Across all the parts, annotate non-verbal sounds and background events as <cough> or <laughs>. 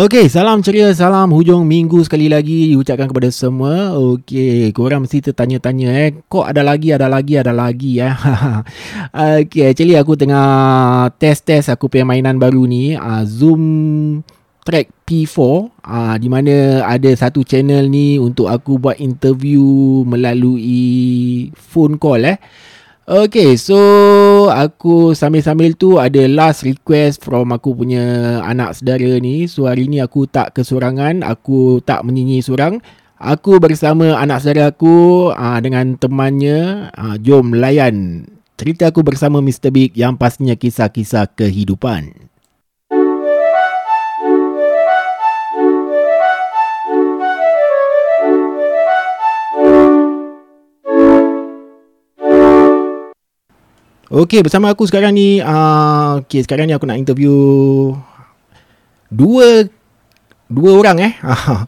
Okey, salam ceria, salam hujung minggu sekali lagi diucapkan kepada semua. Okey, korang mesti tertanya-tanya eh, kok ada lagi, ada lagi, ada lagi eh. <laughs> Okey, actually aku tengah test-test aku punya mainan baru ni, uh, Zoom Track P4 uh, di mana ada satu channel ni untuk aku buat interview melalui phone call eh. Okay, so aku sambil-sambil tu ada last request from aku punya anak saudara ni. So hari ni aku tak kesurangan, aku tak menyanyi seorang. Aku bersama anak saudara aku uh, dengan temannya, uh, jom layan cerita aku bersama Mr. Big yang pastinya kisah-kisah kehidupan. Okey, bersama aku sekarang ni uh, okey, sekarang ni aku nak interview dua dua orang eh. uh,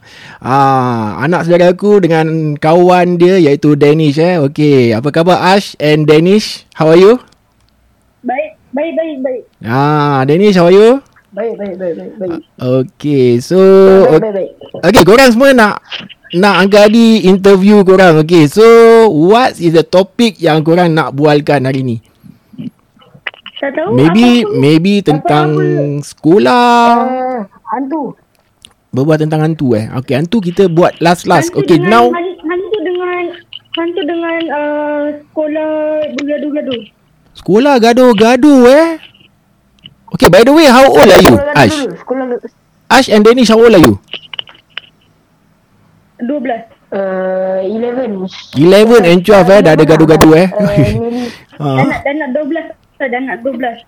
<laughs> anak saudara aku dengan kawan dia iaitu Danish eh. Okey, apa khabar Ash and Danish? How are you? Baik, baik, baik, baik. Ah, Danish, how are you? Baik, baik, baik, baik, baik. Okey, so Baik, baik, baik. Okey, korang semua nak nak angkadi interview korang. Okey, so what is the topic yang korang nak bualkan hari ni? Tak tahu. Maybe apa maybe tentang apa-apa. sekolah. Uh, hantu. Berbual tentang hantu eh. Okey, hantu kita buat last last. Okey, now hantu dengan hantu dengan uh, sekolah gaduh-gaduh. Sekolah gaduh-gaduh eh. Okay, by the way, how old are you, Ash? sekolah... Ash and Danish, how old are you? 12. Uh, 11. 11 and 12 eh, dah ada gaduh-gaduh eh. <laughs> Uh, uh. Dah nak 12 besar dah anak 12.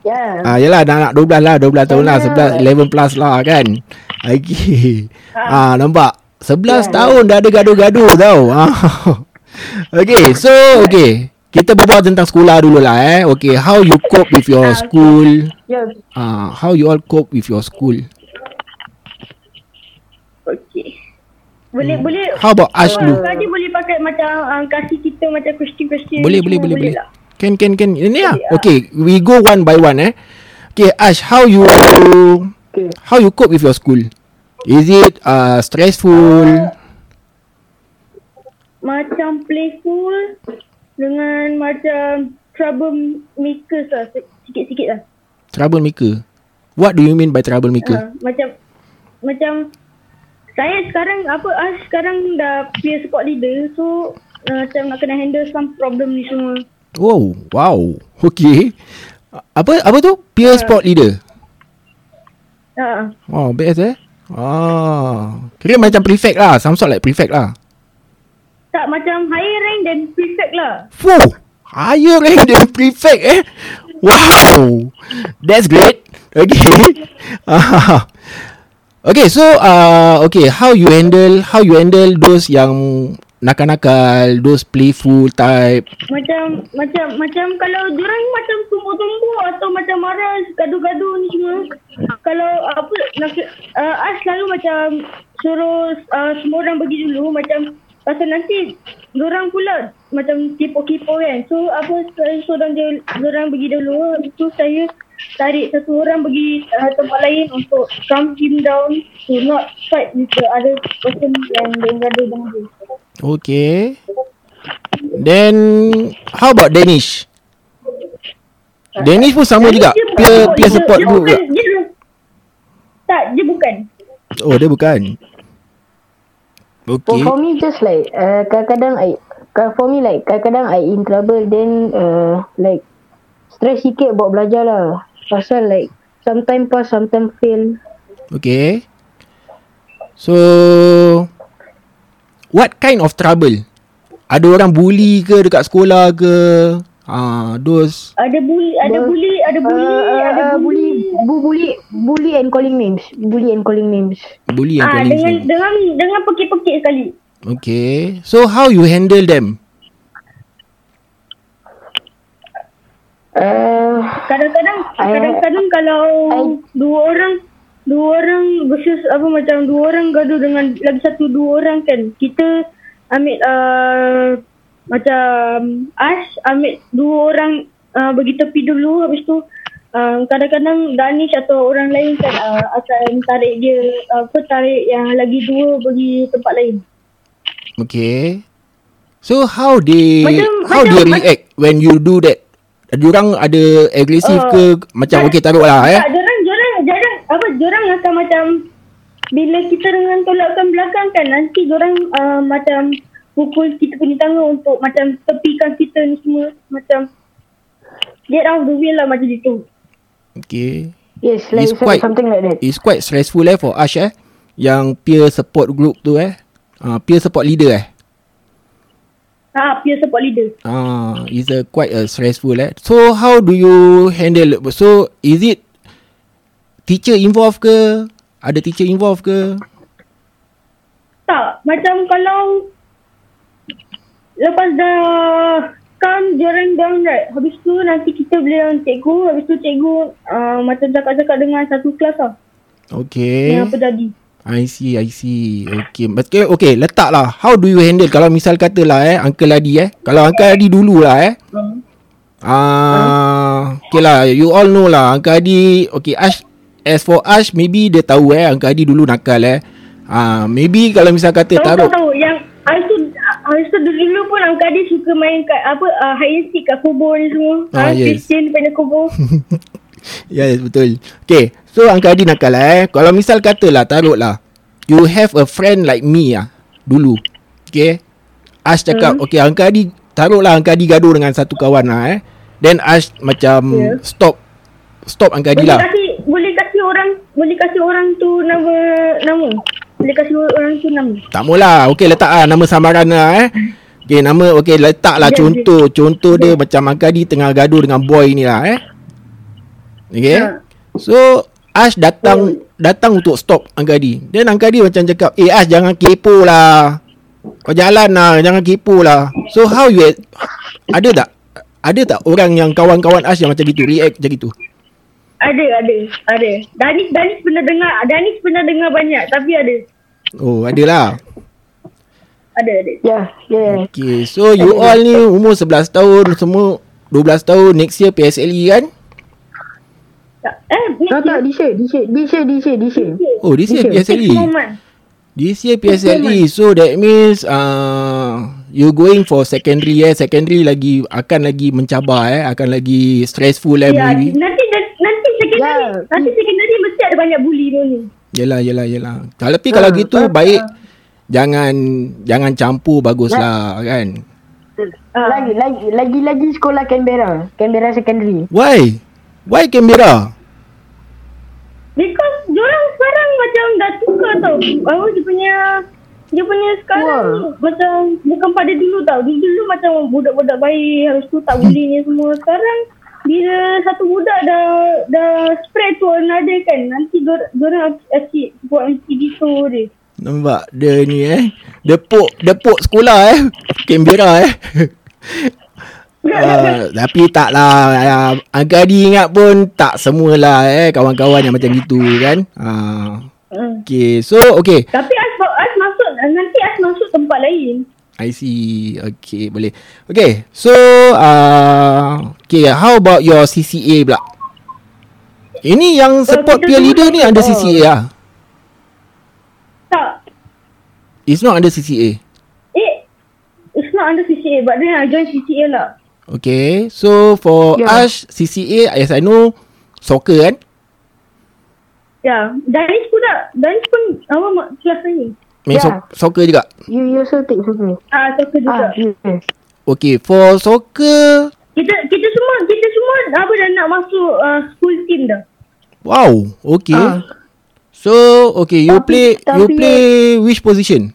Ya. Yeah. Ah yalah dah anak 12 lah, 12 yeah. tahun lah, ya. 11 11 plus lah kan. Lagi. Ha. Ah nampak 11 yeah. tahun dah ada gaduh-gaduh tau. Ah, <laughs> okay, so okay. Kita berbual tentang sekolah dulu lah eh. Okay, how you cope with your ah, school? Ya. Ah, how you all cope with your school? Okay. Boleh, hmm. boleh. How about Ashlu? Tadi boleh pakai macam um, kasih kita macam question-question. Boleh, boleh, boleh, boleh. boleh. Lah. Can, can, can. Ini lah. Boleh, ah. Okay, we go one by one eh. Okay, Ash, how you Okay. how you cope with your school? Is it uh, stressful? Macam playful dengan macam troublemaker lah. si- Sikit-sikit lah. Troublemaker? What do you mean by troublemaker? Ha, macam macam saya sekarang apa ah sekarang dah peer support leader so uh, macam nak kena handle some problem ni semua. Oh, wow. Okay. Apa apa tu? Peer sport leader. Ha. Oh, best eh. Ah. Kira macam prefect lah. Some sort like prefect lah. Tak macam higher rank than prefect lah. Fuh. Higher rank than prefect eh. Wow. That's great. Okay. <laughs> Ah. okay, so uh, okay, how you handle how you handle those yang nakal-nakal, those playful type. Macam macam macam kalau diorang macam tumbuk-tumbuk atau macam marah gaduh-gaduh ni semua. Kalau apa nak uh, ah selalu macam suruh uh, semua orang pergi dulu macam pasal nanti diorang pula macam kipo-kipo kan. So apa saya suruh dia diorang pergi dulu tu saya tarik satu orang pergi uh, tempat lain untuk calm him down to not fight with the other person yang yang gaduh dengan dia. Okay. Then how about Danish? Danish pun sama juga. Peer peer dia- support dia group bukan, juga. dia, tak, dia bukan. Oh, dia bukan. Okay. for me just like uh, kadang-kadang I for me like kadang-kadang I in trouble then uh, like stress sikit buat belajar lah. Pasal like sometime pass sometime fail. Okay. So what kind of trouble? Ada orang bully ke dekat sekolah ke? Ah, those Ada bully, ada bully, ada bully, Uh, ada uh, bully. bully, bu, bully, bully and calling names, bully and calling names. bully yang Ah, kali dengan ni. dengan dengan pekik-pekik sekali. Okay. So how you handle them? Uh, Kadang-kadang I- kadang-kadang kalau I- dua orang dua orang versus apa macam dua orang gaduh dengan lagi satu dua orang kan. Kita ambil uh, macam Ash ambil dua orang uh, bagi tepi dulu habis tu uh, kadang-kadang Danish atau orang lain kan uh, akan tarik dia apa tarik yang lagi dua pergi tempat lain. Okay. So how they Macam- how macam- they react when you do that? Diorang ada agresif Uh, ke macam okay taruh lah eh? Tak, apa, jorang akan macam bila kita dengan tolakkan belakang kan nanti jorang uh, macam pukul kita punya tangan untuk macam tepikan kita ni semua macam get out of the way lah macam itu. Okay. Yes, like It's quite- something like that. It's quite stressful eh for Ash eh. Yang peer support group tu eh. Uh, peer support leader eh. Ha, peer support leader. Ah, it's a quite a stressful eh. So how do you handle? So is it teacher involved ke? Ada teacher involved ke? Tak, macam kalau lepas dah kan diorang down right, habis tu nanti kita boleh dengan cikgu, habis tu cikgu uh, macam cakap-cakap dengan satu kelas lah. Okay. Yang apa jadi. I see, I see. Okay. Okay, okay letak lah. How do you handle kalau misal katalah eh, Uncle Adi eh. Kalau Uncle Adi dulu lah eh. Hmm. Ah, okay lah. You all know lah. Uncle Adi, okay, Ash, as for Ash, maybe dia tahu eh, Uncle Adi dulu nakal eh. Ah, maybe kalau misal kata Tahu taruh. tahu tahu yang Hari tu, hari tu dulu pun Angka dia suka main kat apa uh, hide and seek kat kubur ni semua. Ah, Ah, yes. Christian pada kubur. <laughs> Yes, betul. Okay, so Uncle Adi nakal lah eh. Kalau misal katalah, taruh lah. You have a friend like me ah dulu. Okay. Ash cakap, Hmm. okay, Uncle Adi, taruh lah Uncle Adi gaduh dengan satu kawan lah eh. Then Ash macam Yeah. stop. Stop Uncle Adi boleh lah. kasih boleh kasih orang boleh kasih orang tu nama nama. Boleh kasih orang tu nama. Tak maulah. Okey letak lah nama samaran lah eh. Okey nama okey letak lah Ya, contoh. Contoh dia macam Angkadi tengah gaduh dengan boy ni lah eh. Okey. Ha. So Ash datang datang untuk stop Angkadi. Then Angkadi macam cakap, "Eh Ash jangan kepo lah. Kau jalan lah, jangan kepo lah." So how you ada tak ada tak orang yang kawan-kawan Ash yang macam gitu react macam gitu? Ada ada ada. Danis Danis pernah dengar Danis pernah dengar banyak tapi ada. Oh, adalah. Ada ada. Yeah, yeah. Okay, so you all ni umur 11 tahun, semua 12 tahun next year PSLE kan? Tak, eh ni Tak tak, this year, this year, this year, this year, this year. Oh, this year This PSLE. This year PSLE. So that means uh, you going for secondary eh. Secondary lagi akan lagi mencabar eh, akan lagi stressful eh Ya, maybe. nanti nanti Ya. nanti secondary mesti ada banyak bully pun ni. Yelah, yelah, yelah. Tapi kalau Ah, gitu ah, baik jangan jangan campur baguslah kan. Ah. Lagi, lagi, lagi, lagi sekolah Canberra. Canberra Secondary. Why? Why Canberra? Because diorang sekarang macam dah tukar tau. Apa dia punya dia punya sekarang Wah. macam bukan pada dulu tau. Dulu, dulu macam budak-budak baik habis tu tak <laughs> bully ni semua. Sekarang bila satu budak dah dah spread to another kan nanti dior- diorang asyik buat macam gitu dia. Nampak dia ni eh. Depuk depuk sekolah eh. Canberra eh. Uh, tapi tak lah uh, Angka Adi ingat pun Tak semualah eh Kawan-kawan yang macam gitu kan uh. Okay So okay Tapi As, As masuk nanti As masuk tempat lain. I see Okay boleh Okay So uh, Okay how about your CCA pula Ini yang support kita peer leader ni. Under Oh. CCA lah Tak. It's not under CCA Eh, it's not under CCA but then I join CCA lah. Okay So for Yeah. Ash CCA As I know Soccer kan Ya, Danis pun tak. Danis pun apa mak kelas ni. Main Yeah. so- soccer juga You, you also take soccer. Ah, soccer Ah, juga. yes. Okay for soccer Kita kita semua kita semua apa dah nak masuk uh, school team dah. Wow Okay Ah. So okay you Tapi- play You tapi- play Which position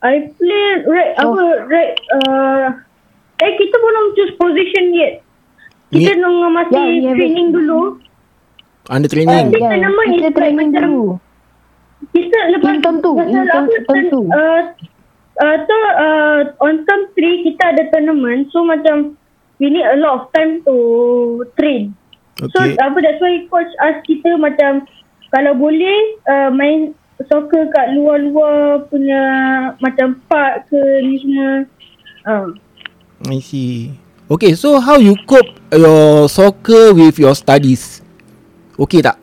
I play right Oh. apa right uh, eh kita belum choose position yet. Kita nunggu masih Yeah, have training it. dulu. Under Ah, training Kita Yeah, nama kita is like training macam- dulu. Kita lepas In term two, in pasal term- apa, two. Uh, uh, so uh, on term 3 kita ada tournament so macam we need a lot of time to train. So Okay apa that's why coach ask kita macam kalau boleh uh, main soccer kat luar-luar punya macam park ke ni semua. Uh. I see Okay, so how you cope your soccer with your studies? Okay tak?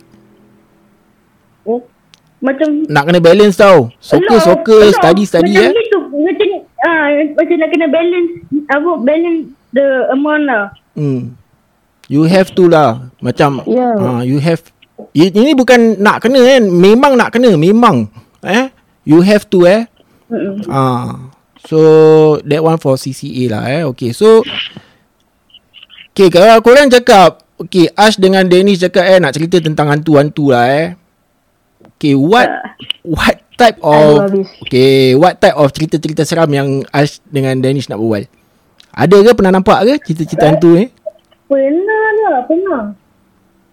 Macam Nak kena balance tau. Soccer, soccer, study, study macam eh. Gitu, macam ah macam nak kena balance apa balance the amount lah. Hmm. You have to lah. Macam ah, you have ini bukan nak kena kan. Memang nak kena, memang. Eh? You have to eh. Ah. So that one for CCA lah eh. Okay, so Okay, kalau korang cakap Okay, Ash dengan Dennis cakap eh Nak cerita tentang hantu-hantu lah eh Okay, what What type of. Okay, what type of cerita-cerita seram Yang Ash dengan Dennis nak berbual Ada ke pernah nampak ke Cerita-cerita hantu ni Pernah lah, pernah.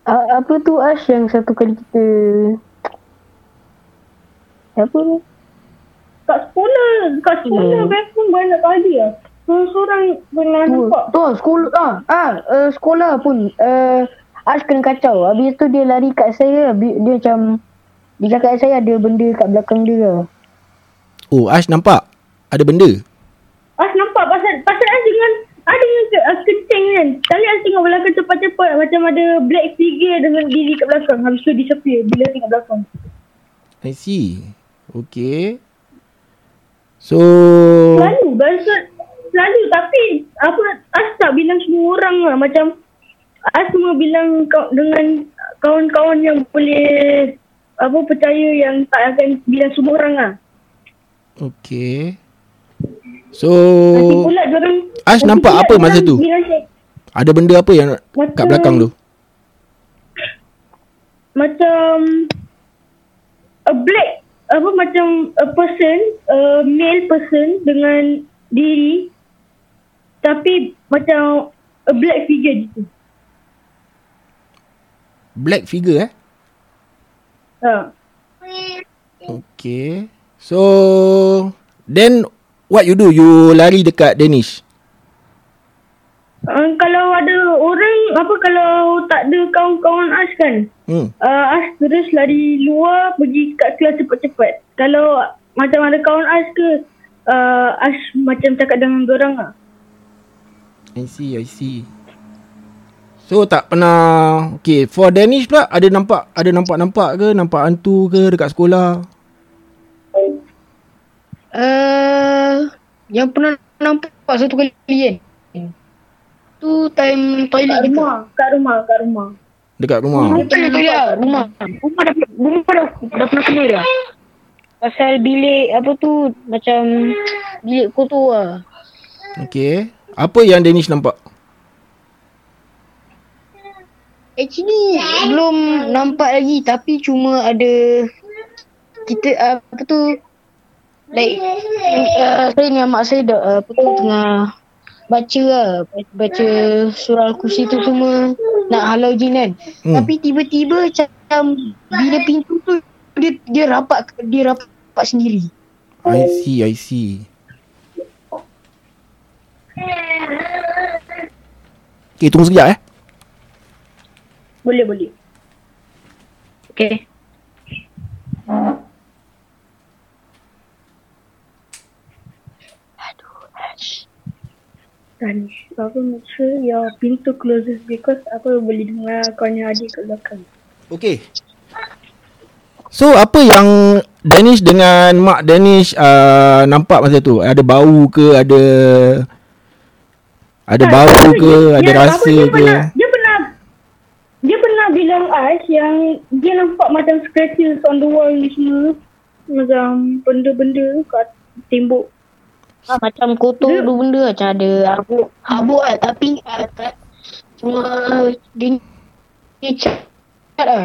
Uh, apa tu Ash yang satu kali kita Apa tu? Kat sekolah, kat sekolah Hmm. best pun banyak kali lah. Seorang pernah Tu, nampak. tu sekolah ah, ah uh, sekolah pun uh, Ash kena kacau. Habis tu dia lari kat saya, Habis dia macam dia cakap saya ada benda kat belakang dia. lah. Oh, Ash nampak Ada benda As nampak pasal pasal As dengan ada dengan ke, uh, kencing kan. Kali As tengok belakang cepat-cepat macam ada black figure dengan diri kat belakang. Habis tu disappear bila tengok belakang. I see Okay So Selalu biasa selalu tapi apa As tak bilang semua orang lah macam As cuma bilang kau dengan kawan-kawan yang boleh apa percaya yang tak akan bilang semua orang lah. Okay So Nanti pula diorang Ash nampak pula apa masa tu? Ada benda apa yang kat Macam- belakang tu Macam a black apa macam a person, a male person dengan diri tapi macam a black figure gitu. Black figure eh Okay So Then What you do? You lari dekat Danish? Uh, kalau ada orang apa kalau tak ada kawan-kawan Ash kan? Hmm. Uh, Ash terus lari luar pergi kat kelas cepat-cepat. Kalau macam ada kawan Ash ke uh, Ash macam cakap dengan orang lah. I see I see So tak pernah Okay For Danish pula Ada nampak Ada nampak-nampak ke Nampak hantu ke Dekat sekolah Uh, yang pernah nampak satu kali kan. Tu time Kat toilet kita. rumah, kat rumah, kat rumah. Dekat rumah Bukan toilet lah, rumah. Rumah dah, rumah dah, dah pernah kena dah. Pasal bilik apa tu macam bilik kotor lah. Okay Apa yang Danish nampak Actually belum nampak lagi. Tapi cuma ada kita uh, apa tu like uh, saya dengan mak saya dah uh, apa tu tengah baca lah. Baca, surah al-kursi tu semua nak halau jin kan. Hmm. tapi tiba-tiba macam bila pintu tu dia dia rapat dia rapat sendiri. I see I see. Okay tunggu sekejap eh Boleh, boleh. okay Dan apa make sure your pintu closes because apa boleh dengar kau punya adik kat belakang. Okay So apa yang Danish dengan Mak Danish uh, Nampak masa tu? Ada bau ke? Ada Ada bau ke? dia- Ada dia- rasa apa, dia ke Pernah, dia pernah bilang Ash yang dia nampak macam scratches on the wall ni semua. Macam benda-benda kat tembok. Ah, macam kotor Dia- tu benda macam ada habuk. Habuk lah tapi uh, tak, cuma dia dia cat lah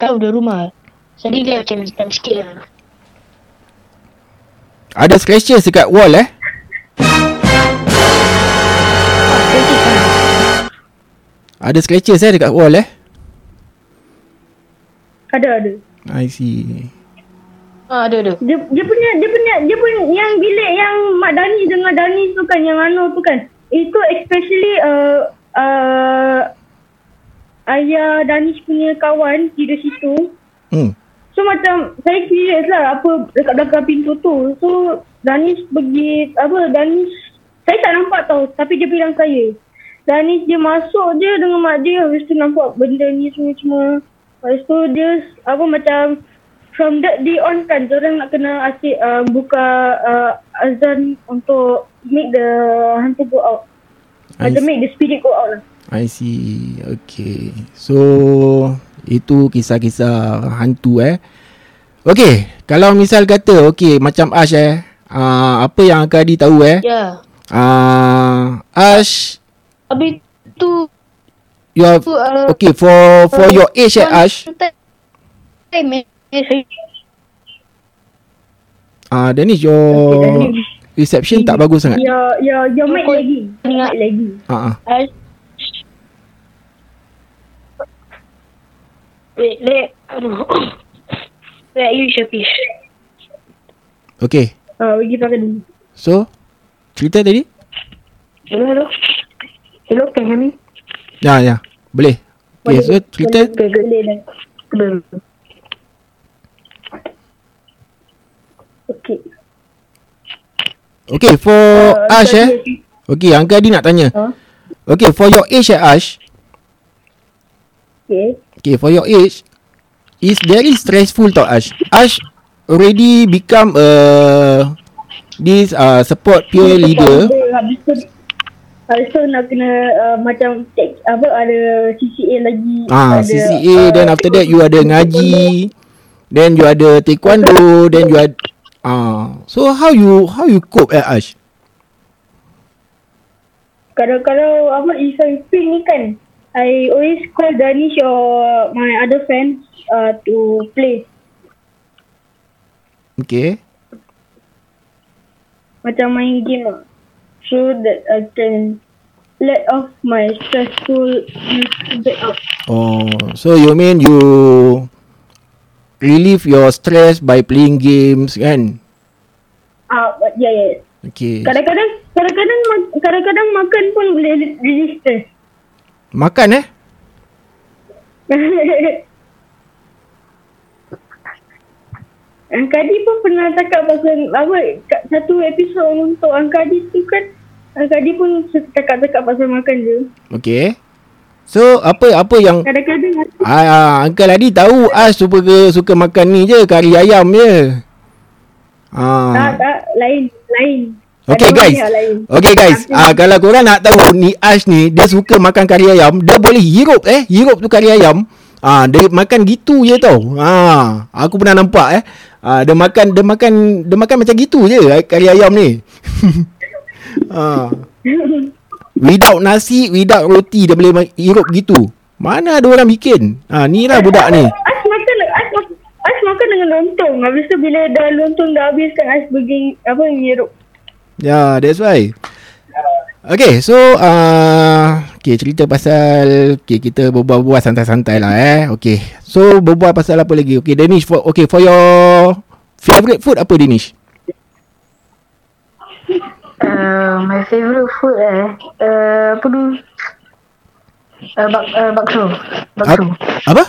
kau dah rumah jadi dia macam hitam sikit lah Ada scratches dekat wall eh Ada scratches eh dekat wall eh Ada ada. I see ah, ada ada Dia dia punya dia punya dia punya yang bilik yang Mak Dani dengan Dani tu kan yang anu tu kan. Itu especially uh, uh, ayah Danish punya kawan tidur situ. Hmm So macam saya curious lah apa dekat belakang pintu tu. So Danish pergi apa Danish Saya tak nampak tau. Tapi dia bilang saya. Danis dia masuk je dengan mak dia. Habis tu nampak benda ni semua-semua. Lepas tu dia apa macam from that day on kan orang nak kena asyik uh, buka uh, azan untuk make the hantu go out. Macam see. make the spirit go out lah. I see. Okay. So itu kisah-kisah hantu eh. Okay, kalau misal kata okay macam Ash eh. Uh, apa yang Kadi tahu eh? Ya. Uh, Ash Habis tu you have uh, okay for for your age eh Ash. Ah uh, Danish your Okay, reception tak bagus sangat. Ya, ya, your mic lagi. ingat- Mic lagi. Ah uh, uh. Ash. Wait, let. Aduh. <coughs> Let you Shafish. Okay. Ah, bagi pakai dulu. So cerita tadi? Hello, hello. Hello, can you hear me? Ya ya. Boleh. Okay, so cerita Boleh. Okay. Okay for Ah, Ash eh. Okay, Uncle Adi nak tanya. Ha? Okay, for your age eh Ash. Okay. Okay, for your age, it's very stressful tau Ash. Ash already become a this uh, support peer leader. Tu nak kena uh, macam take, apa ada CCA lagi. Ah, ada, CCA, uh, then after that you ada ngaji, then you ada taekwondo, then you ada ah. So how you how you cope eh Ash? Kalau-kalau apa if I free ni kan, I always call Danish or my other friends uh, to play. Okay. Macam main game lah. So that I can let off my stressful bit out. Oh, so you mean you relieve your stress by playing games kan? Ah, uh, yeah, yeah. Okay. Kadang-kadang kadang-kadang ma- kadang-kadang makan pun boleh re- release stress. Makan eh? <laughs> Angkadi pun pernah cakap pasal apa satu episod untuk Angkadi tu kan Angkadi pun cakap-cakap pasal makan je. Okay. So apa apa yang Kadang-kadang ah Uncle Adi tahu Ash suka ke suka makan ni je kari ayam je. tak Ah. tak lain lain. Okay guys. banyak lain. Okay guys. Ah kalau korang nak tahu ni Ash ni dia suka makan kari ayam, dia boleh hirup eh, hirup tu kari ayam. Ah dia makan gitu je tau. Ah aku pernah nampak eh. Ah dia makan dia makan dia makan macam gitu je eh, kari ayam ni. <laughs> ah. Without nasi, without roti dia boleh hirup gitu. Mana ada orang bikin? Ah ni lah budak ni. Ais makan Ais makan Ais makan dengan lontong. Habis tu bila dah lontong dah habis kan Ais pergi apa ngirup. Yeah, that's why. Okay, so uh, okay, cerita pasal okay, kita berbual-bual santai-santai lah eh. Okay, so berbual pasal apa lagi? Okay, Danish, for, okay, for your favourite food apa Danish? <laughs> Uh, my favourite food eh. Uh, apa tu? Uh, bak, uh, bakso. Bakso. Ap- apa?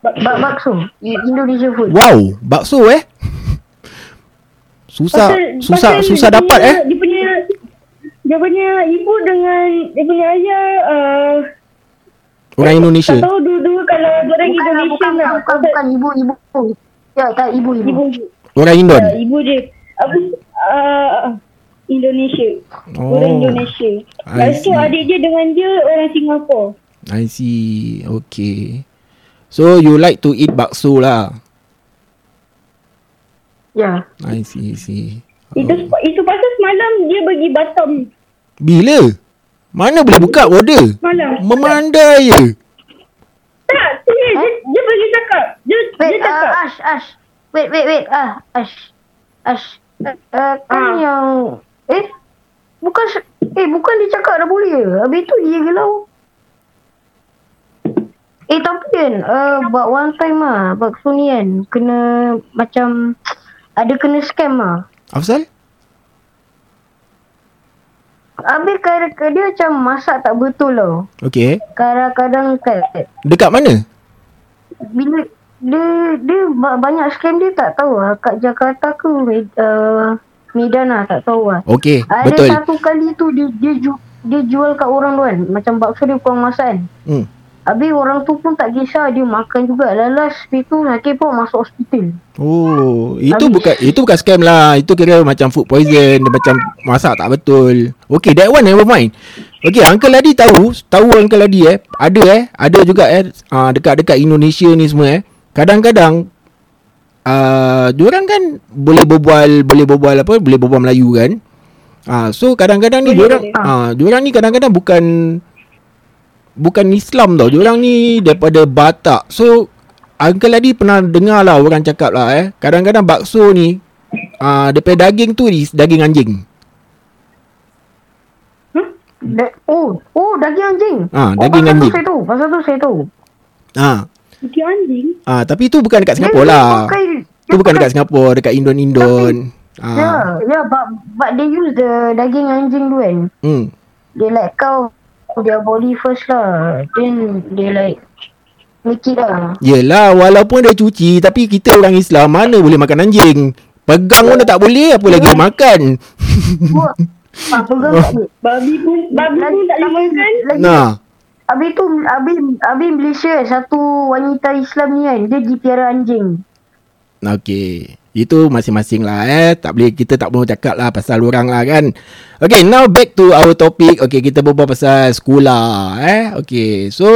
Bak, bak, bakso. Indonesia food. Wow, bakso eh. Susah, Pasal- susah, pasal susah dia dapat punya, eh. Dia punya dia punya ibu dengan dia punya ayah uh, Orang Indonesia. tak tahu dulu-dulu kalau orang Bukan, lah, Indonesia bukan, nak bukan, bukan, ibu, ibu. Ya, tak, ibu, ibu. ibu Orang Indon. uh, ibu je apa uh, Indonesia Oh. orang Indonesia I lepas tu see. adik dia dengan dia orang Singapura I see. Okay. So you like to eat bakso lah. Ya. I see, see. itu itu pasal semalam dia pergi Batam Bila? Mana boleh buka order? malam Memandai je. tak serius dia, dia pergi cakap dia dia Wait, cakap uh, Ash, Ash. Wait, wait, wait. Ah, Ash. Ash. Uh, kan Ah. yang... Eh? Bukan... Eh, bukan dia cakap dah boleh? Habis tu dia gelau. Eh, tapi kan, uh, buat one time lah, bakso ni kan, kena macam, ada kena scam lah. Afsal? Habis kadang dia macam masak tak betul tau. Okay. Kadang-kadang kan, Dekat mana? bila dia dia ba- banyak scam dia tak tahu lah kat Jakarta ke uh, Medan lah tak tahu lah. Okey, Ada betul. satu kali tu dia dia, ju, dia jual kat orang tu kan. Macam bakso dia kurang masak kan. Hmm. Habis orang tu pun tak kisah dia makan juga. Lalas itu sakit pun masuk hospital. Oh, itu Habis. bukan itu bukan scam lah. Itu kira macam food poison, dia macam masak tak betul. Okay, that one never mind. Okay, Uncle Ladi tahu, tahu Uncle Ladi eh, ada eh, ada juga eh uh, dekat-dekat Indonesia ni semua eh. Kadang-kadang uh, diorang kan boleh berbual boleh berbual apa? Boleh berbual Melayu kan? Ah, uh, so kadang-kadang ni Boleh, diorang boleh. ah uh, diorang ni kadang-kadang bukan bukan Islam tau. Diorang ni daripada Batak. So Uncle Ladi pernah dengar lah orang cakap lah eh. Kadang-kadang bakso ni uh, daripada daging tu is daging anjing. Da, oh, oh daging anjing. Ah, oh, daging pasal anjing. tu saya tahu. Pasal tu saya tahu. Ah, Dia anjing. ah tapi tu bukan dekat Singapura lah. pakai- Tu dia bukan dekat Singapura, dekat Indon-Indon. Ya, Ah. ya, but, but they use the daging anjing tu kan. Hmm. They like cow their body first lah. Then they like make it lah. Yelah, walaupun dia cuci tapi kita orang Islam mana boleh makan anjing. Pegang pun dah tak boleh, apa lagi dia makan. Buat. Ah, <laughs> pegang boleh. Babi pun, babi pun tak boleh makan. Lagi, Nah. Habis tu, habis, habis Malaysia satu wanita Islam ni kan, dia pergi piara anjing. Okay. Itu masing-masing lah eh. Tak boleh, kita tak perlu cakap lah pasal orang lah kan. Okay, now back to our topic. Okay, kita berbual pasal sekolah eh. Okay, so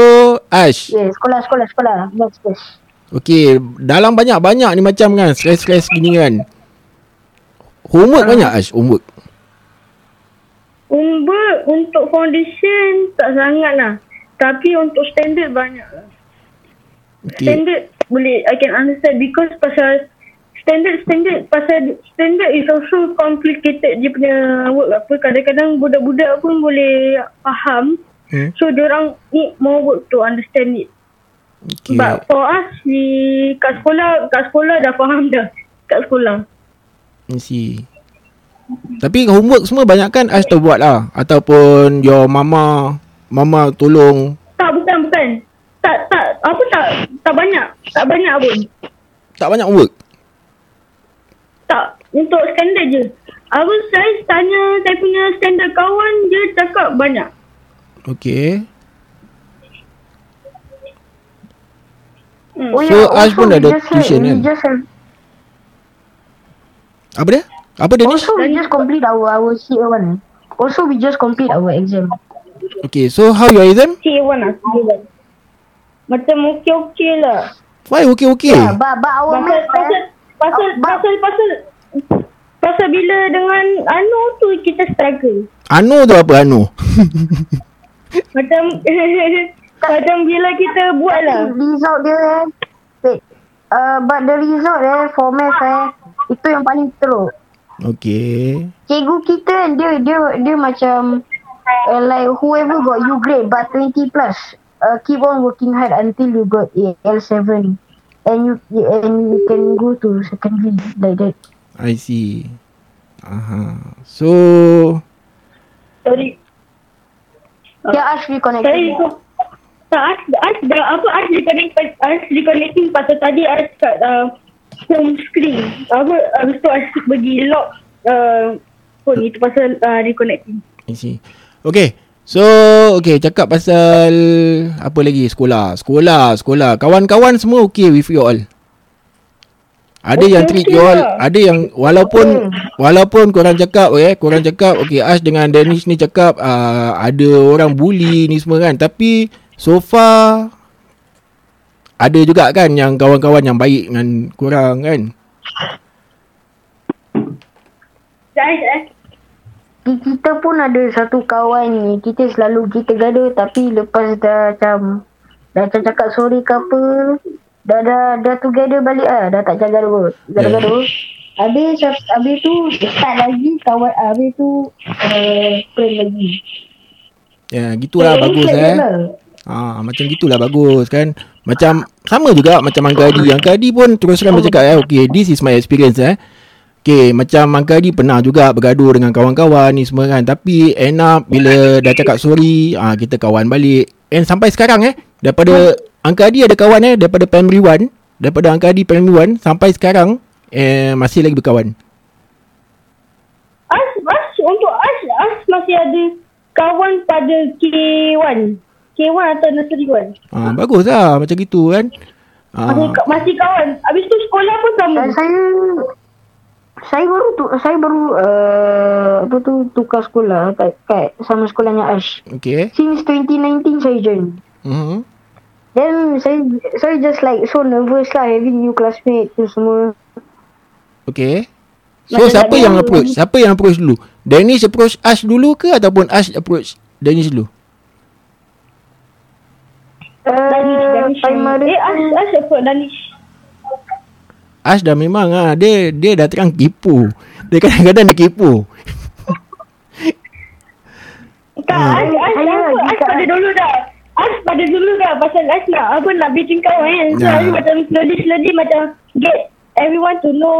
Ash. Yeah, sekolah, sekolah, sekolah. Next, next. Okay, dalam banyak-banyak ni macam kan, stress-stress gini kan. Homework banyak Ash, homework. Umber untuk foundation tak sangat lah. Tapi untuk standard banyak lah. Okay. Standard boleh I can understand because pasal standard standard pasal standard is also complicated dia punya work apa kadang-kadang budak-budak pun boleh faham Hmm. so orang need more work to understand it Okay. but for us di kat sekolah kat sekolah dah faham dah kat sekolah I see. Tapi homework semua banyak kan Ash tu buat lah. Ataupun your mama, mama tolong. tak bukan bukan tak tak apa tak tak banyak tak banyak pun Tak banyak homework. Tak, untuk standard je. Aku saya tanya saya punya standard kawan, dia cakap banyak. Okay. Hmm. Oh So, Ash pun we ada just tuition kan? Have, Apa dia? Apa dia ni? also, we just complete our our year one. Also, we just complete our exam. Okay, so how your exam? C1 lah, C1. Macam okey-okey lah. Why okay-okay? Yeah, but, but our Pasal, math, pasal, pasal, Ah, pasal, pasal, pasal bila dengan Anu tu kita struggle. Anu tu apa Anu? <laughs> Macam, <laughs> macam bila kita buat lah. result dia eh, wait, uh, but the result eh, for math eh, itu yang paling teruk. Okay. Cikgu kita kan, dia, dia, dia macam, uh, like whoever got you grade but 20 plus, uh, keep on working hard until you got L7. And you and you can go to secondary like that. I see. Aha. So, Sorry. Yeah, Ash Saya reconnected. ikut tak Ash, Ash dah apa Ash reconnect Ash reconnecting pasal tadi Ash kat uh, home screen apa habis tu Ash pergi lock uh, phone itu pasal uh, reconnecting I see. Okay. So, okay, cakap pasal apa lagi? Sekolah. Sekolah, sekolah. Kawan-kawan semua okay with you all? Ada Okay, yang treat okay you all, lah. ada yang walaupun walaupun korang cakap eh, korang cakap okay Ash dengan Danish ni cakap uh, ada orang bully ni semua kan, tapi so far ada juga kan yang kawan-kawan yang baik dengan korang kan. Ash eh Kita pun ada satu kawan ni, kita selalu kita gaduh tapi lepas dah macam dah macam cakap sorry ke apa, dah dah dah together balik ah, dah tak jaga gaduh. Gaduh-gaduh. Habis habis tu start lagi kawan habis tu uh, friend lagi. Ya, gitulah bagus Friend eh. lah. Ha, macam gitulah bagus kan. Macam sama juga macam Angka Adi. Angka Adi pun terus terang bercakap eh. Okay, this is my experience eh. Okay, macam Angka Adi pernah juga bergaduh dengan kawan-kawan ni semua kan. Tapi end up bila dah cakap sorry, ah kita kawan balik. And sampai sekarang eh. Daripada Angka Adi ada kawan eh. Daripada primary 1. Daripada Angka Adi primary 1 sampai sekarang. Eh, masih lagi berkawan. As masih ada kawan pada K1. K1 atau nursery 1. Ah, bagus lah macam gitu kan. Masih, Ah, masih kawan. Habis tu sekolah pun sama. Saya saya baru tu saya baru uh, apa tu tukar sekolah kat, kat sama sekolahnya Ash. okay. Since 2019 saya join. Mhm. Then saya saya just like so nervous lah having new classmate tu semua. Okay. So Macam siapa yang approach? Siapa yang approach dulu? Dennis approach Ash dulu ke ataupun Ash approach Dennis dulu? Uh, Danish, Danish. primary Eh, As, As apa Danish? Ash dah memang ah dia dia dah terang kipu. Dia kadang-kadang dia kipu. Tak, As, As, saya apa? As dekat- pada dulu dah. As pada dulu dah pasal As nak apa nak bikin kawan kan. So, Ya. As macam slowly-slowly macam get everyone to know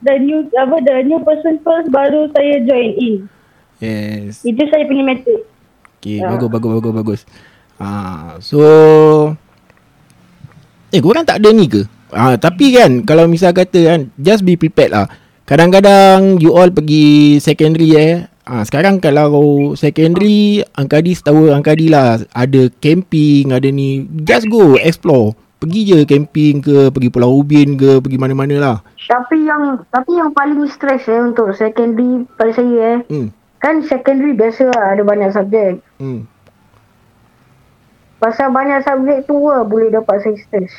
the new apa the new person first baru saya join in. Yes. Itu saya punya method. Okay, Ya. bagus bagus bagus bagus. Ah, so Eh, korang tak ada ni ke? Ah, tapi kan kalau misal kata kan just be prepared lah. Kadang-kadang you all pergi secondary eh. Ah, sekarang kalau secondary Angkadi setahu Angkadi lah ada camping, ada ni. Just go explore. Pergi je camping ke, pergi Pulau Ubin ke, pergi mana-mana lah. Tapi yang tapi yang paling stress eh untuk secondary pada saya eh. Hmm. Kan secondary biasa lah ada banyak subjek. Hmm. Pasal banyak subjek tu lah boleh dapat saya stress.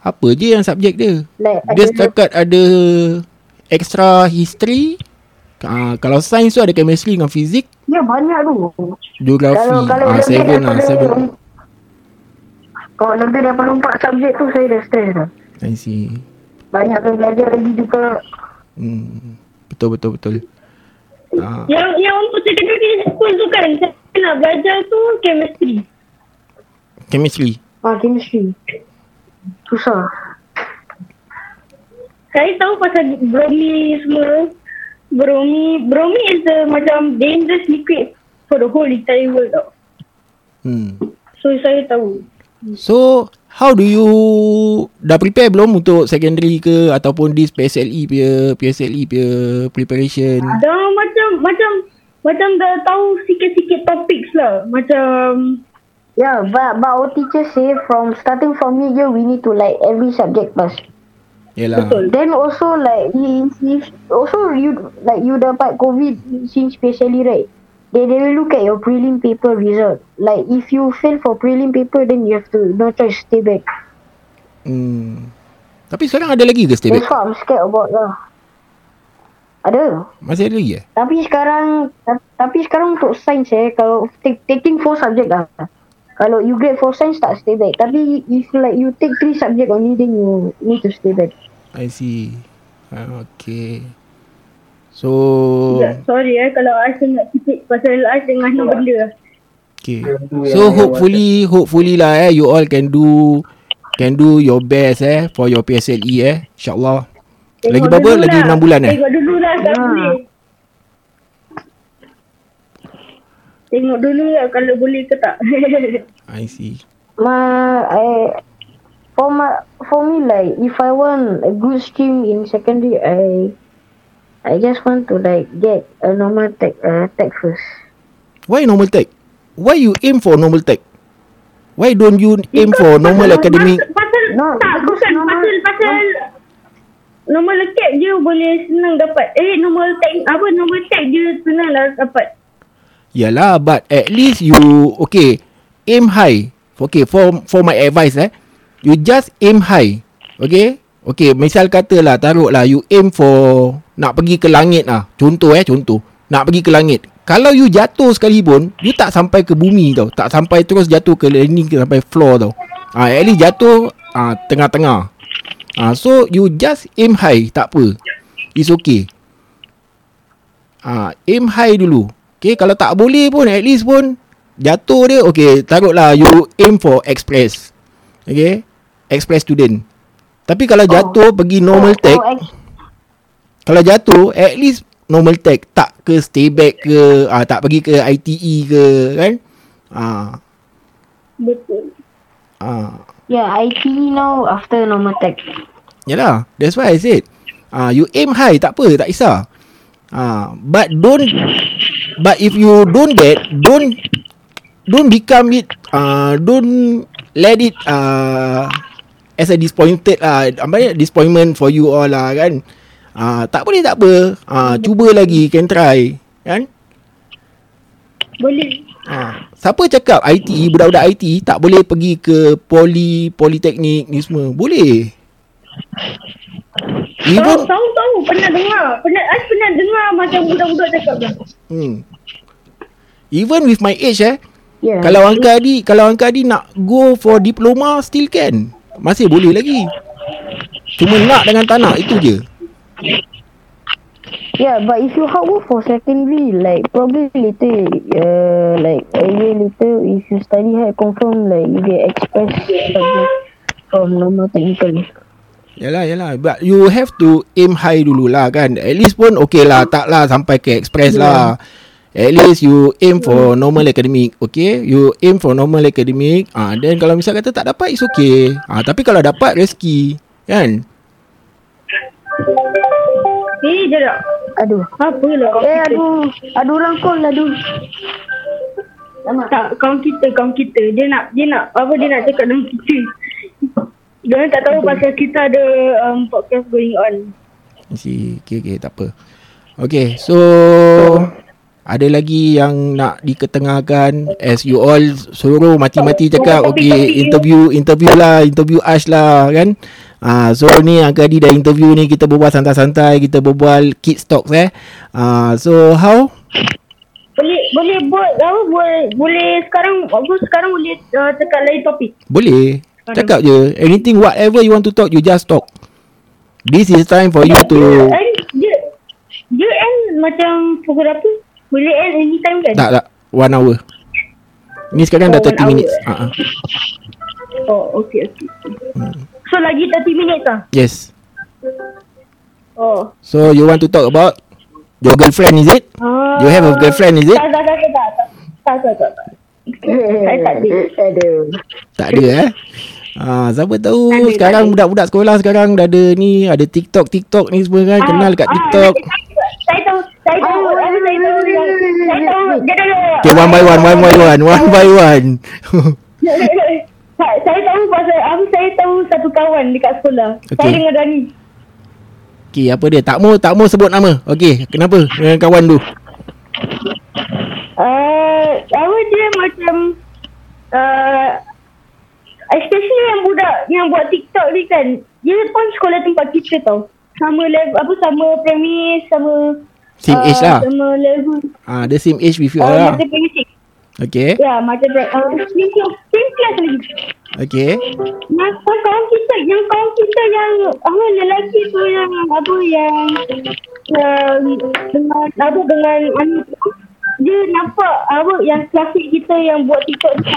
Apa je yang subjek dia? Like Dia ada setakat ada extra history. Uh, kalau sains tu ada chemistry dengan fizik, Ya banyak tu. geografi. Kalau kalau Ah, lebih seven lah, daripada seven. kalau lebih daripada empat subjek tu saya dah stress dah. I see. Banyak kena belajar lagi juga. Hmm. Betul betul betul. Ah, Yang yang untuk secondary school tu kan saya nak belajar tu chemistry. chemistry. Ah, chemistry. Susah. Saya tahu pasal bromi semua. Bromi, bromi is the macam dangerous liquid for the whole entire world tau. Hmm. So saya tahu. So, how do you dah prepare belum untuk secondary ke ataupun this PSLE punya PSLE punya preparation? Dah macam macam macam dah tahu sikit-sikit topics lah. Macam Yeah, but but our teacher say from starting from mid year we need to like every subject pass. Yalah. betul. Then also like if, if also you like you dapat COVID since PSLE right? They they will look at your prelim paper result. Like if you fail for prelim paper then you have to no choice stay back. Hmm. Tapi sekarang ada lagi ke stay That's back? what I'm scared about lah. Ada. Masih ada lagi eh? Tapi sekarang ta- tapi sekarang untuk sains eh kalau take, taking four subject lah. Kalau you grade for science tak stay back. Tapi if like you take three subject only then you need to stay back. I see. Ah, okay. So, Ya, sorry eh kalau Aish nak sikit pasal Aish dengan no benda. okay. So hopefully, hopefully lah eh, you all can do can do your best eh for your PSLE eh. InsyaAllah. Lagi berapa? Lagi lah. 6 bulan eh? Tengok dulu lah Ha. boleh. Tengok dulu lah kalau boleh ke tak. <laughs> I see. Ma, I for my for me like if I want a good stream in secondary, I I just want to like get a normal tech uh, tech first. Why normal tech? Why you aim for normal tech? Why don't you aim for normal academic? Pasal, pasal No, tak, because bukan normal- pasal, pasal normal tech je boleh senang dapat. Eh, normal tech, apa, normal tech je senang lah dapat. Yalah, but at least you okay, aim high. Okay, for for my advice eh, you just aim high. Okay? Okay, misal katalah taruh lah you aim for nak pergi ke langit lah. Contoh eh, contoh. Nak pergi ke langit. Kalau you jatuh sekali pun, you tak sampai ke bumi tau. Tak sampai terus jatuh ke landing ke sampai floor tau. Ah, at least jatuh ah tengah-tengah. Ah, so you just aim high, tak apa. It's okay. Ah, aim high dulu. Okay, kalau tak boleh pun at least pun jatuh dia okay, taruhlah you aim for express. Okay? Express student. Tapi kalau jatuh pergi normal Oh, tech, oh, ex- kalau jatuh at least normal tech tak ke stay back ke ah, tak pergi ke ITE ke kan? Ah, Betul. ah. yeah, IT now after normal tech. Yalah, that's why I said. Ah, you aim high tak apa, tak kisah. Ah, but don't but if you don't get don't don't become it uh, don't let it uh, as a disappointed lah apa ni disappointment for you all lah kan uh, tak boleh tak apa uh, cuba lagi can try kan Boleh. Ha. Siapa cakap IT Budak-budak IT Tak boleh pergi ke Poli Politeknik ni semua Boleh Tahu, Even tahu, tahu. Pernah dengar. Pernah, I pernah dengar macam budak-budak cakap hmm. Even with my age eh Yeah. Kalau Angka Adi Kalau Angka Adi nak go for diploma Still can Masih boleh lagi Cuma nak dengan tak nak Itu je Yeah, but if you hard work for secondary, like probably later, uh, like a year later, if you study hard, confirm like you get express subject from normal technical. Yalah yalah But you have to Aim high dululah kan At least pun Okay lah Tak lah sampai ke express lah At least you aim for normal academic Okay You aim for normal academic ah, Then kalau misal kata tak dapat It's okay ah, Tapi kalau dapat rezeki Kan Eh, jap. Aduh. Apa lah Eh, kita. aduh. Aduh, orang call, aduh. Tak, kawan kita, kawan kita. Dia nak, dia nak, apa dia nak cakap dengan kita. Dia tak tahu pasal kita ada um, podcast going on. Si Okay okay tak apa. Okay so Ada lagi yang nak diketengahkan? As you all suruh mati-mati cakap Okay interview Interview lah Interview Ash lah kan? Ah, so ni Angka Adi dah interview ni Kita berbual santai-santai Kita berbual kids talks eh? Ah, So how? Boleh, boleh buat, apa, boleh, boleh sekarang, aku sekarang boleh uh, cakap lain topik. Boleh Cakap je Anything whatever you want to talk You just talk This is time for you to Dia, dia, dia end macam pukul berapa? Boleh end anytime kan? Tak tak One hour Ni sekarang dah Oh, one 30 minutes. Ah, ah. Oh, okay, okay. So, lagi 30 minit lah? Yes Oh. So you want to talk about Your girlfriend is it? Ah. You have a girlfriend is it? Tak, tak, tak, tak, tak. Tak, tak, tak, tak. <laughs> Ada. Tak ada eh Ah, siapa tahu Tak ada, sekarang tak budak-budak sekolah sekarang dah ada ni ada TikTok TikTok ni semua kan kenal kat Ah, TikTok. ah, Saya tahu, saya tahu, Ah, saya tahu, saya tahu, dia dah Okay one by one one by one one by one. Sa- <laughs> Saya tahu pasal, apa saya tahu satu kawan dekat sekolah. Saya Okey. dengan Dani. okay apa dia? Tak mau tak mau sebut nama. Okay kenapa dengan kawan tu? Uh, apa dia macam uh, especially yang budak yang buat TikTok ni kan dia pun sekolah tempat kita tau sama level apa sama premis sama Same age lah. sama level Ah dia same age with you uh, lah. macam premis six. Okay. ya macam uh, same class same class lagi Okay. Yang kawan kita, yang kawan kita yang apa lelaki tu yang apa yang yang dengan apa dengan anu tu, dia nampak apa yang klasik kita yang buat TikTok tu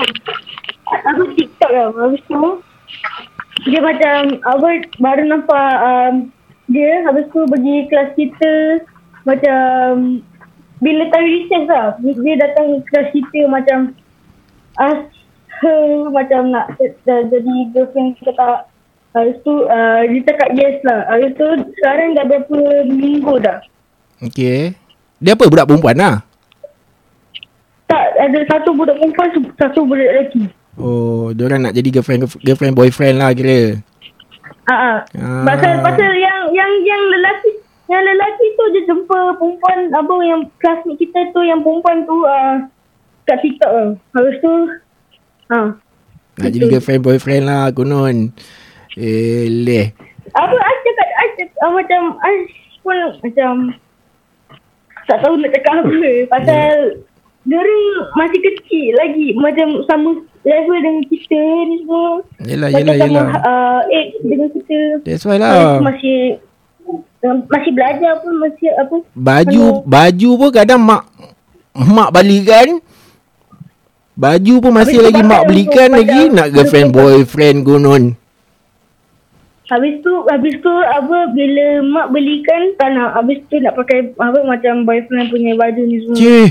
Apa TikTok lah habis tu dia macam apa baru nampak um, dia habis tu pergi kelas kita macam bila time recess lah dia datang kelas kita macam ask <laughs> her macam nak jadi girlfriend ke tak. Habis tu uh, dia cakap yes lah. Habis tu sekarang dah berapa minggu dah. Okay. Dia apa budak perempuan lah? Tak, ada satu budak perempuan, satu budak lelaki. Oh, dia orang nak jadi girlfriend girlfriend boyfriend lah kira. Ah, ah. Ah. Pasal pasal yang yang yang lelaki yang lelaki tu dia jumpa perempuan apa yang classmate kita tu yang perempuan tu uh, kat TikTok lah. Habis tu ah. Nak jadi girlfriend boyfriend lah konon. Eh leh. Apa Ais cakap cakap, uh, macam Ais pun macam tak tahu nak cakap apa pasal orang masih kecil lagi macam sama level dengan kita ni semua. Yelah macam yelah sama yelah. uh, dengan kita. That's why lah. masih uh, masih belajar pun masih apa Baju baju pun kadang mak mak balikan. Baju pun masih Habis lagi mak belikan lagi macam- nak girlfriend boyfriend konon. Habis tu habis tu apa bila mak belikan tak nak habis tu nak pakai apa macam boyfriend punya baju ni semua. Cih.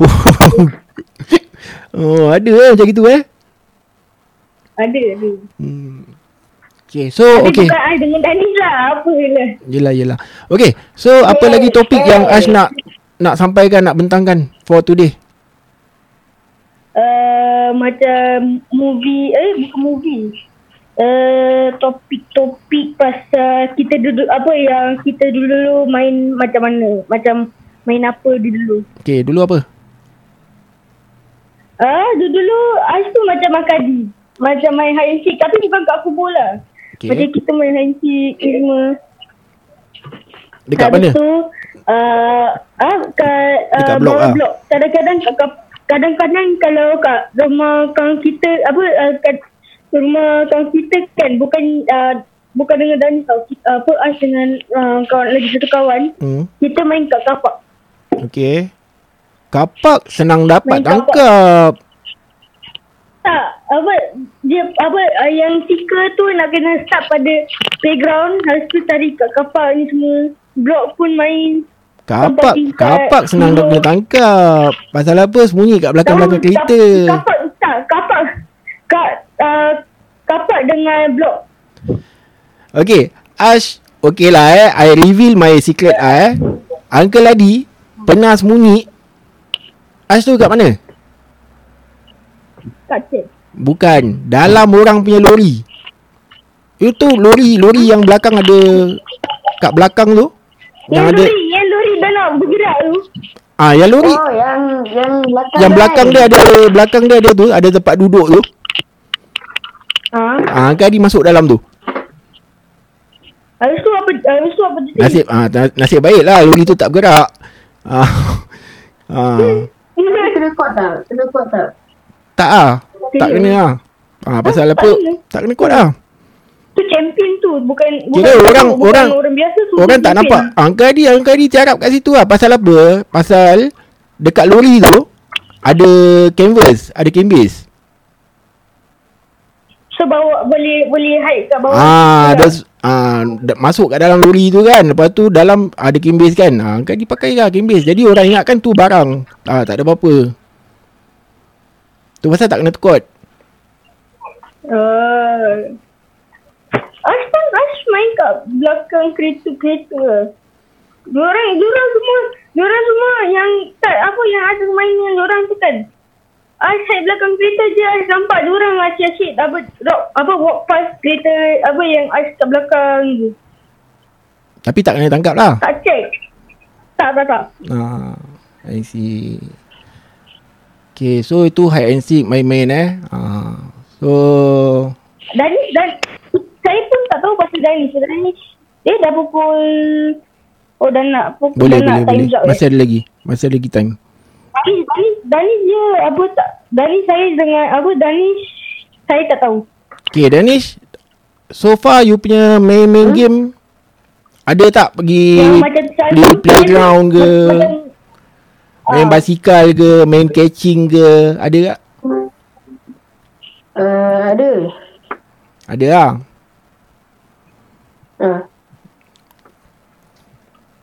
<laughs> oh, ada eh macam gitu eh. Ada ada. Hmm. Okay, so Tapi okay. bukan Ais dengan Danis lah apa lah. Yelah yelah. Okay, so apa lagi topik yang Ash nak nak sampaikan nak bentangkan for today? Uh, macam movie, eh bukan movie. Uh, topik-topik pasal kita dulu apa yang kita dulu main macam mana macam main apa dulu Okay, dulu apa? Ah dulu dulu Ais tu macam Makadi macam main hide and seek tapi bukan kat kubur lah Okay. macam kita main hide and seek semua Dekat Habis mana? tu uh, ah kat Dekat uh, blok bawah ah? blok. Kadang-kadang kadang-kadang kalau kat rumah kawan kita apa uh, kat rumah kawan kita kan bukan uh, bukan dengan Dani tau. Kita, apa Ais dengan uh, kawan lagi satu kawan Hmm. kita main kat kapak. Okay. Kapak senang dapat Main tangkap. Tak, apa dia apa uh, yang tiga tu nak kena start pada playground habis tu cari kat kapak ni semua. Blok pun main. Kapak, kapak senang dua. nak tangkap. Pasal apa? Sembunyi kat belakang-belakang kereta. kap- Kapak tak, kapak kat uh, kapak dengan blok. Okay. Ash, okay lah eh. I reveal my secret ah eh. Uncle Adi pernah sembunyi. Ash tu kat mana? Kat cik. Bukan. Dalam orang punya lori. Itu lori, lori yang belakang ada kat belakang tu. Yang Yang, ada lori, yang lori dah nak bergerak tu. ah yang lori Oh, yang yang belakang yang belakang kan? dia ada belakang dia ada tu, ada tempat duduk tu. Ha. Ah Adi masuk dalam tu. Habis tu apa habis tu apa dia? Nasib ah na- nasib baik lah lori tu tak bergerak. Ah. <laughs> ah. Kena kuat tak? Kena kuat tak? Tak ah. Tak kena ah. Ah pasal tak apa? Tak kena kuat ah. Tu champion tu bukan Kira bukan orang bukan orang orang biasa tu. Orang tak nampak. Uncle Adi, Uncle Adi carap kat situ lah. Pasal apa? Pasal dekat lori tu ada canvas, ada canvas. So bawa boleh boleh hide kat bawah. Ah, ada Juga. ah da- masuk kat dalam lori tu kan. Lepas tu dalam ada canvas kan. Ah, Uncle Adi pakai lah canvas. Jadi orang ingatkan tu barang. Ah, tak ada apa-apa. Tu pasal tak kena tekut. Uh, Ash pun Ash main kat belakang kereta-kereta. Diorang, diorang semua, diorang semua yang tak apa yang ada mainan diorang tu kan. Side belakang kereta je Ash nampak diorang asyik-asyik apa, rock, apa walk past kereta apa yang Ash kat belakang tu. Tapi tak kena tangkap lah. Tak check. Tak, tak, tak. Ah, I see. Okay, so itu hide and seek main-main eh. Ah, so Danis, dan saya pun tak tahu pasal Danis. Danis, dia dah pukul Oh dah nak pukul boleh dah boleh nak time boleh. eh. Masih ada lagi. Masih ada lagi time. Danis, Danis, Danis dia apa tak Danis saya dengan apa Danis saya tak tahu. Okay, Danish. So far you punya main-main hmm? game ada tak pergi Yang macam play playground ke, Macam, main ah. basikal ke, main catching ke, ada tak? Uh, ada. Ada lah. Uh.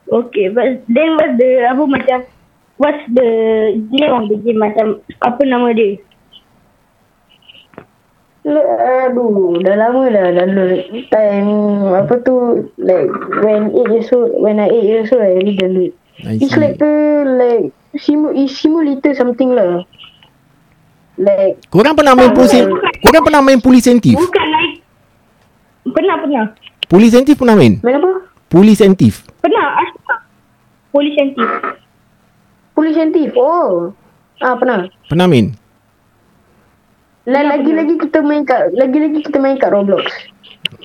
okay, but then what's the apa macam what's the name of the game macam apa nama dia? Aduh, dah lama dah lalu time apa tu like when 8 years old when I 8 years old I really download. I It's like the like simu simulator something lah. Like Korang pernah main polis Korang pernah main polis sentif? Bukan like pernah pernah Polis sentif pernah main? main apa? Polis sentif. pernah Ash pernah. Polis sentif. Polis sentif. Oh. Ah pernah. Pernah main? La- lagi-lagi kita main kat lagi-lagi kita main kat Roblox.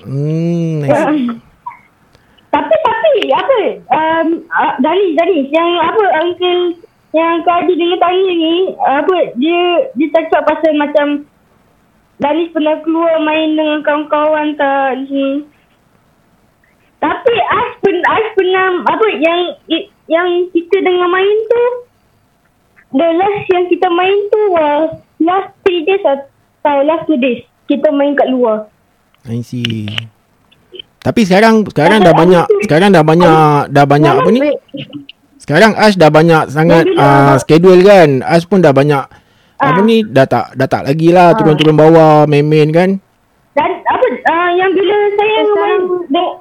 Hmm, see. tapi tapi apa um, uh, Danis Danis yang apa uncle yang kau ada dengan tanya ni apa dia dia cakap pasal macam Danis pernah keluar main dengan kawan-kawan tak ni. Tapi Ash pen Ash pernah apa yang yang kita dengan main tu the last yang kita main tu was last three days atau last two days kita main kat luar. I see. Tapi sekarang sekarang dah banyak sekarang dah banyak dah banyak apa ni? Wait, Sekarang Ash dah banyak sangat uh, schedule kan. Ash pun dah banyak apa Ah. ni dah tak dah tak lagi lah turun-turun bawah main-main kan. Dan apa uh, yang bila saya Eh, main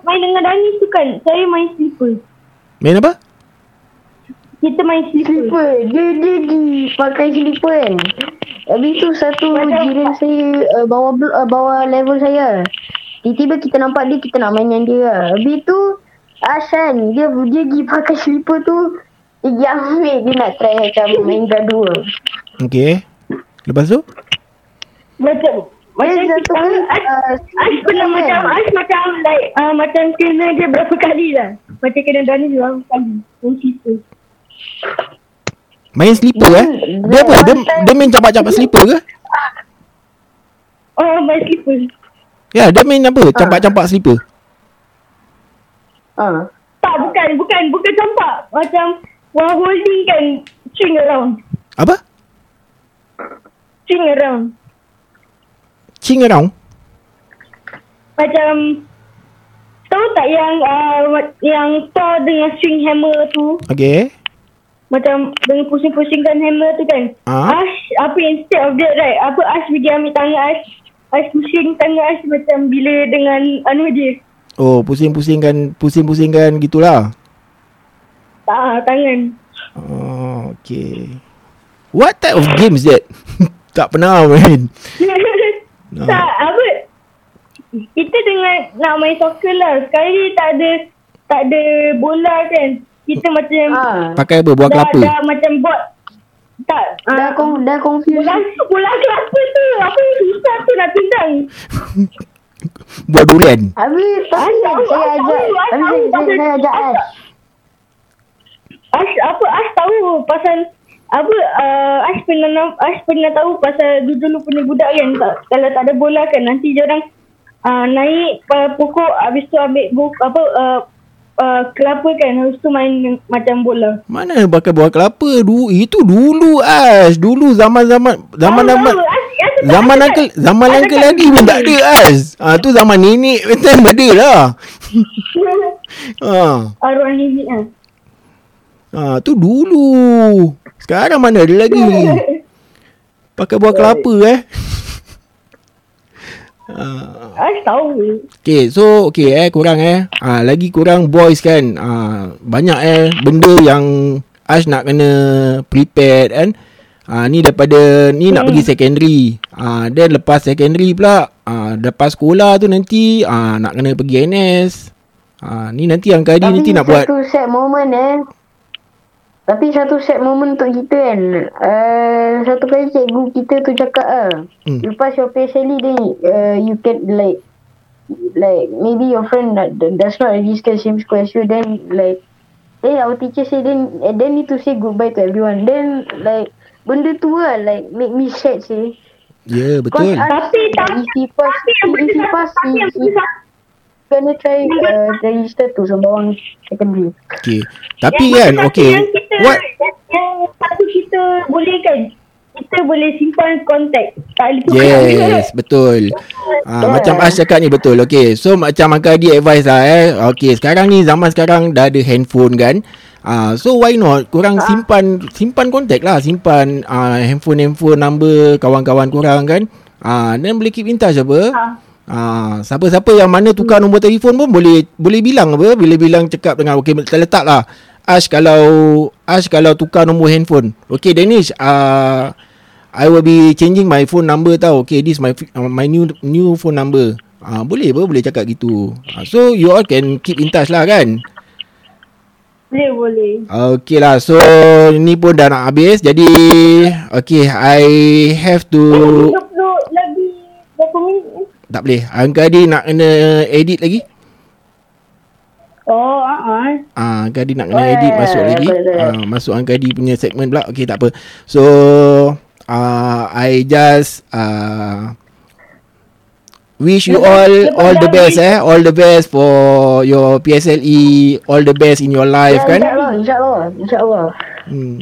main dengan Dani tu kan saya main slipper. Main apa? Kita main slipper. Slipper. Dia dia di pakai slipper kan. Habis tu satu jiran saya uh, bawah bl- uh, bawah level saya. Tiba-tiba kita nampak dia kita nak main dengan dia lah. Habis tu Ashan dia dia pergi pakai slipper tu dia ambil dia nak try macam main gaduh. Okay. Lepas tu? Macam macam Dia satu kita, kali, Ais, uh, Ais pernah kan? macam Ais macam like uh, macam kena dia berapa kali lah. Macam kena Dani berapa kali. Main slipper. Main slipper eh? Dia apa? Dia, dia main campak-campak slipper ke? Oh main slipper. Ya, dia main apa? Campak-campak slipper. Ha. Tak bukan bukan bukan campak. Macam while holding kan swing around. Apa? Swing around. Ching around? Macam tahu tak yang uh, yang Thor dengan swing hammer tu Okay. Macam dengan pusing-pusingkan hammer tu kan. Ah. Ash apa instead of that right apa Ash pergi ambil tangan Ash Ash pusing tangan Ash macam bila dengan anu je. Oh, pusing-pusingkan, pusing-pusingkan gitulah. Tak ah, tangan. Oh, okay. What type of game is that? <laughs> tak pernah main. <laughs> No. tak apa kita dengan nak main soccer lah. Sekali tak ada tak ada bola kan. Kita macam Ha. Pakai apa? Buah dah, kelapa? dah macam buat tak Dah ah, kong dah confused. bola bola kelapa tu apa yang susah tu nak tendang. <laughs> Buah durian? Habis kan tahu, saya ajak tahu, saya, ajak Ash. Ash apa Ash tahu pasal apa uh, Ash pernah Ash pernah tahu pasal dulu-dulu punya budak kan tak, kalau tak ada bola kan nanti dia orang uh, naik uh, pokok habis tu ambil buku apa uh, uh, kelapa kan habis tu main macam bola. Mana pakai buah kelapa? Du itu dulu Ash. Dulu zaman-zaman zaman-zaman zaman uncle tak- zaman uncle tak- lagi pun tak ada Ash. Ah tu zaman nenek time ada <laughs> lah. Ah. Arwah nenek ah. Ah tu dulu. Sekarang mana ada lagi? <laughs> Pakai buah kelapa eh. Ah. Ash tahu. Okay, so okay eh kurang eh. Ah lagi kurang boys kan. Ah banyak eh benda yang Ash nak kena prepared kan. Ah ni daripada ni nak Hmm. pergi secondary. Ah then lepas secondary pula ah lepas sekolah tu nanti ah nak kena pergi NS. Ah ni nanti Angka Adi nanti nak buat satu set moment eh. Tapi satu set moment untuk kita kan. Uh, satu kali cikgu kita tu cakap ah, Hmm. you pass your PSLE then uh, you can like like maybe your friend that, does not register same school as you then like then our teacher say then eh, then need to say goodbye to everyone. Then like benda tu lah like make me sad sih. Ya yeah, betul. Cause, Tapi tapi if he pass tapi yang if he benda pass tapi gonna try uh, register to Sembawang Secondary. Okay. Tapi yang kan satu okay. Yang kita, What Yang satu kita boleh kan. Kita boleh simpan kontak. Tak. Yes, <laughs> betul. Ah, macam Ash cakap ni betul. Okay, so macam Uncle Adi advice lah eh. Okay, sekarang ni zaman sekarang dah ada handphone kan. Ah, so why not korang simpan simpan kontak lah, simpan ah, handphone-handphone number kawan-kawan korang kan. Ah, then boleh keep in touch apa. Ha. Ah, siapa-siapa yang mana tukar nombor telefon pun boleh boleh bilang apa, bila bilang cakap dengan okey letak lah. Ash kalau Ash kalau tukar nombor handphone. Okay Danish, uh, I will be changing my phone number tau. Okay, this my uh, my new new phone number. Ah, uh, boleh apa? Boleh cakap gitu. Uh, so you all can keep in touch lah kan? Boleh, boleh. Okay lah, so ni pun dah nak habis. Jadi, okay, I have to... Duduk, duduk lagi berapa minit ni? Tak boleh. Angka Adi nak kena edit lagi. Oh, ah, uh Ah, Angka Adi nak kena Oh, edit ya, masuk ya, lagi. Ah, masuk Angka Adi punya segmen pula. Okay, tak apa. So, uh, I just uh, wish you all all the best eh. All the best for your PSLE. All the best in your life Ya, kan. InsyaAllah, insyaAllah, insyaAllah. Hmm.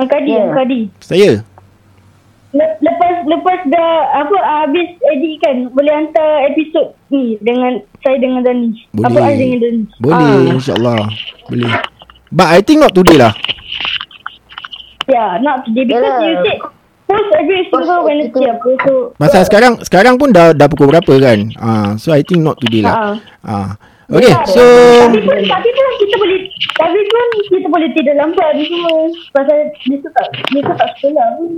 Angkadi, Yeah. Angkadi. Saya? Le- lepas lepas dah apa habis edit kan boleh hantar episod ni dengan saya dengan Dani. Boleh. Apa dengan Dani. Boleh, Ah. insyaAllah. Boleh. But I think not today lah. Yeah, not today because Yalah. you said post every single Wednesday apa so Pasal sekarang sekarang pun dah dah pukul berapa kan? Ah, so I think not today lah. Ha. Ah. Okay, so Tapi pun, tapi pun kita boleh, tapi pun kita boleh tidur lambat ni semua. Pasal dia tu tak, dia tu tak sekolah pun.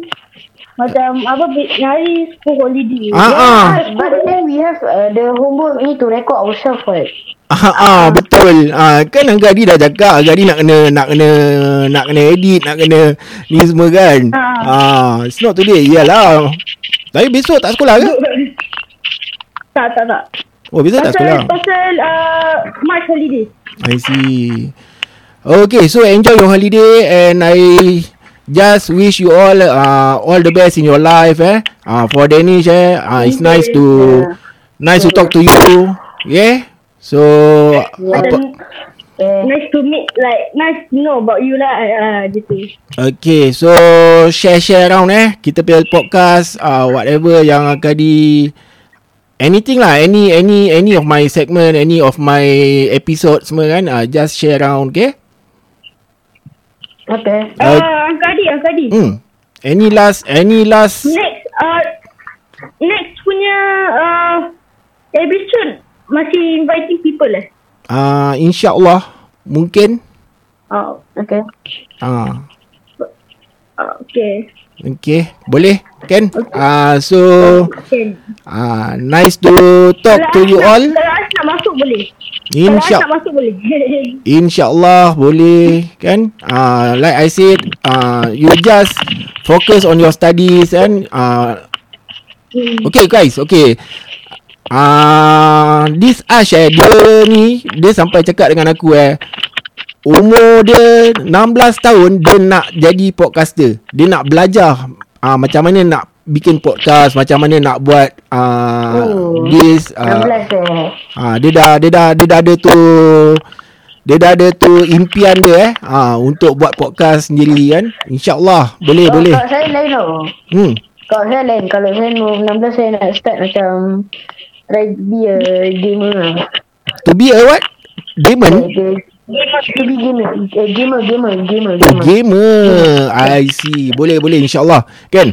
Macam apa, hari school holiday. ah ah But then we have uh, the homework ni to record ourselves right? ah, ah betul. Ah kan Angadi dah cakap Angadi nak kena nak kena nak kena edit, nak kena ni semua kan. Ah. Ah, it's not today. Iyalah. Tapi besok tak sekolah ke? Tak, tak, tak. Oh, besok tak sekolah. Pasal, pasal uh, March holiday. I see. Okay, so enjoy your holiday and I just wish you all uh, all the best in your life eh. Uh, for Danish eh, uh, it's nice to nice to talk to you. Yeah. So apa Macam, Eh, nice to meet, like, nice to know about you lah. Uh, gitu. Okay, so share-share around eh. Kita punya podcast, uh, whatever yang akan di... Anything lah, any any any of my segment, any of my episode semua kan, uh, just share around, okay? Okay. Uh, Uh, Angkadi, Angkadi. Hmm. Any last, any last... Next, uh, next punya uh, episode masih inviting people eh. Uh, InsyaAllah, mungkin. Oh, Okay. Uh, uh, okay. Okay, boleh kan? Uh, so, Okay. uh, nice to talk to you nak, all. Kalau nak masuk boleh. Kalau Insya nak masuk boleh. <laughs> InsyaAllah boleh kan uh, Like I said uh, You just Focus on your studies and uh, Okay guys Okay uh, This Ash eh Dia ni Dia sampai cakap dengan aku eh Umur dia 16 tahun Dia nak jadi podcaster Dia nak belajar uh, Macam mana nak Bikin podcast Macam mana nak buat uh, Oh, This uh, 16 eh. Ha, dia dah dia dah dia dah ada tu dia dah ada tu impian dia eh ha, untuk buat podcast sendiri kan. InsyaAllah boleh Kalau- boleh. Kalau saya lain tau. Hmm. Kalau saya lain. Kalau saya umur 16 saya nak start macam try to be a gamer. To be a what? Demon? Like, to be gamer. A gamer, gamer, gamer, Oh, gamer. gamer. I see. Boleh boleh insyaAllah. Kan?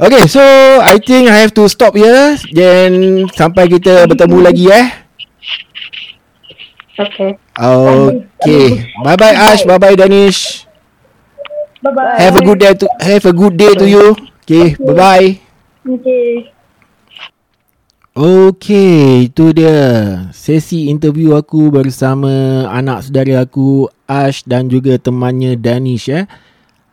Okay, so I think I have to stop here. Then sampai kita bertemu lagi eh. Okay. Okay. Bye bye Ash. Bye bye Danish. Bye-bye. Have a good day to have a good day to you. Okay, bye bye. Okay. Okey, itu dia sesi interview aku bersama anak saudara aku Ash dan juga temannya Danish ya.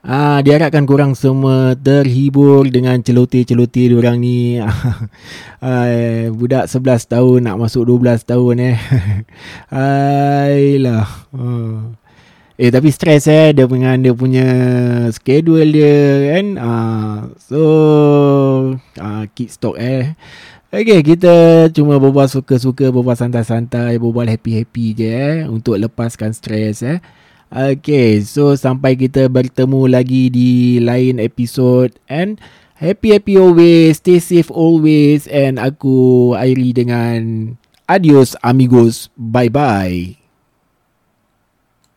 Ah, diharapkan korang semua terhibur dengan celoteh-celoteh diorang ni. <laughs> Ay, budak 11 tahun nak masuk 12 tahun eh. <laughs> Ailah. Oh. Eh tapi stres eh dia dengan dia punya schedule dia kan. Ah, so ah, keep stock eh. Okay, kita cuma berbual suka-suka, berbual santai-santai, berbual happy-happy je eh untuk lepaskan stres eh. Okay, so sampai kita bertemu lagi di lain episod and happy-happy always, stay safe always and aku Airi dengan adios amigos, bye-bye.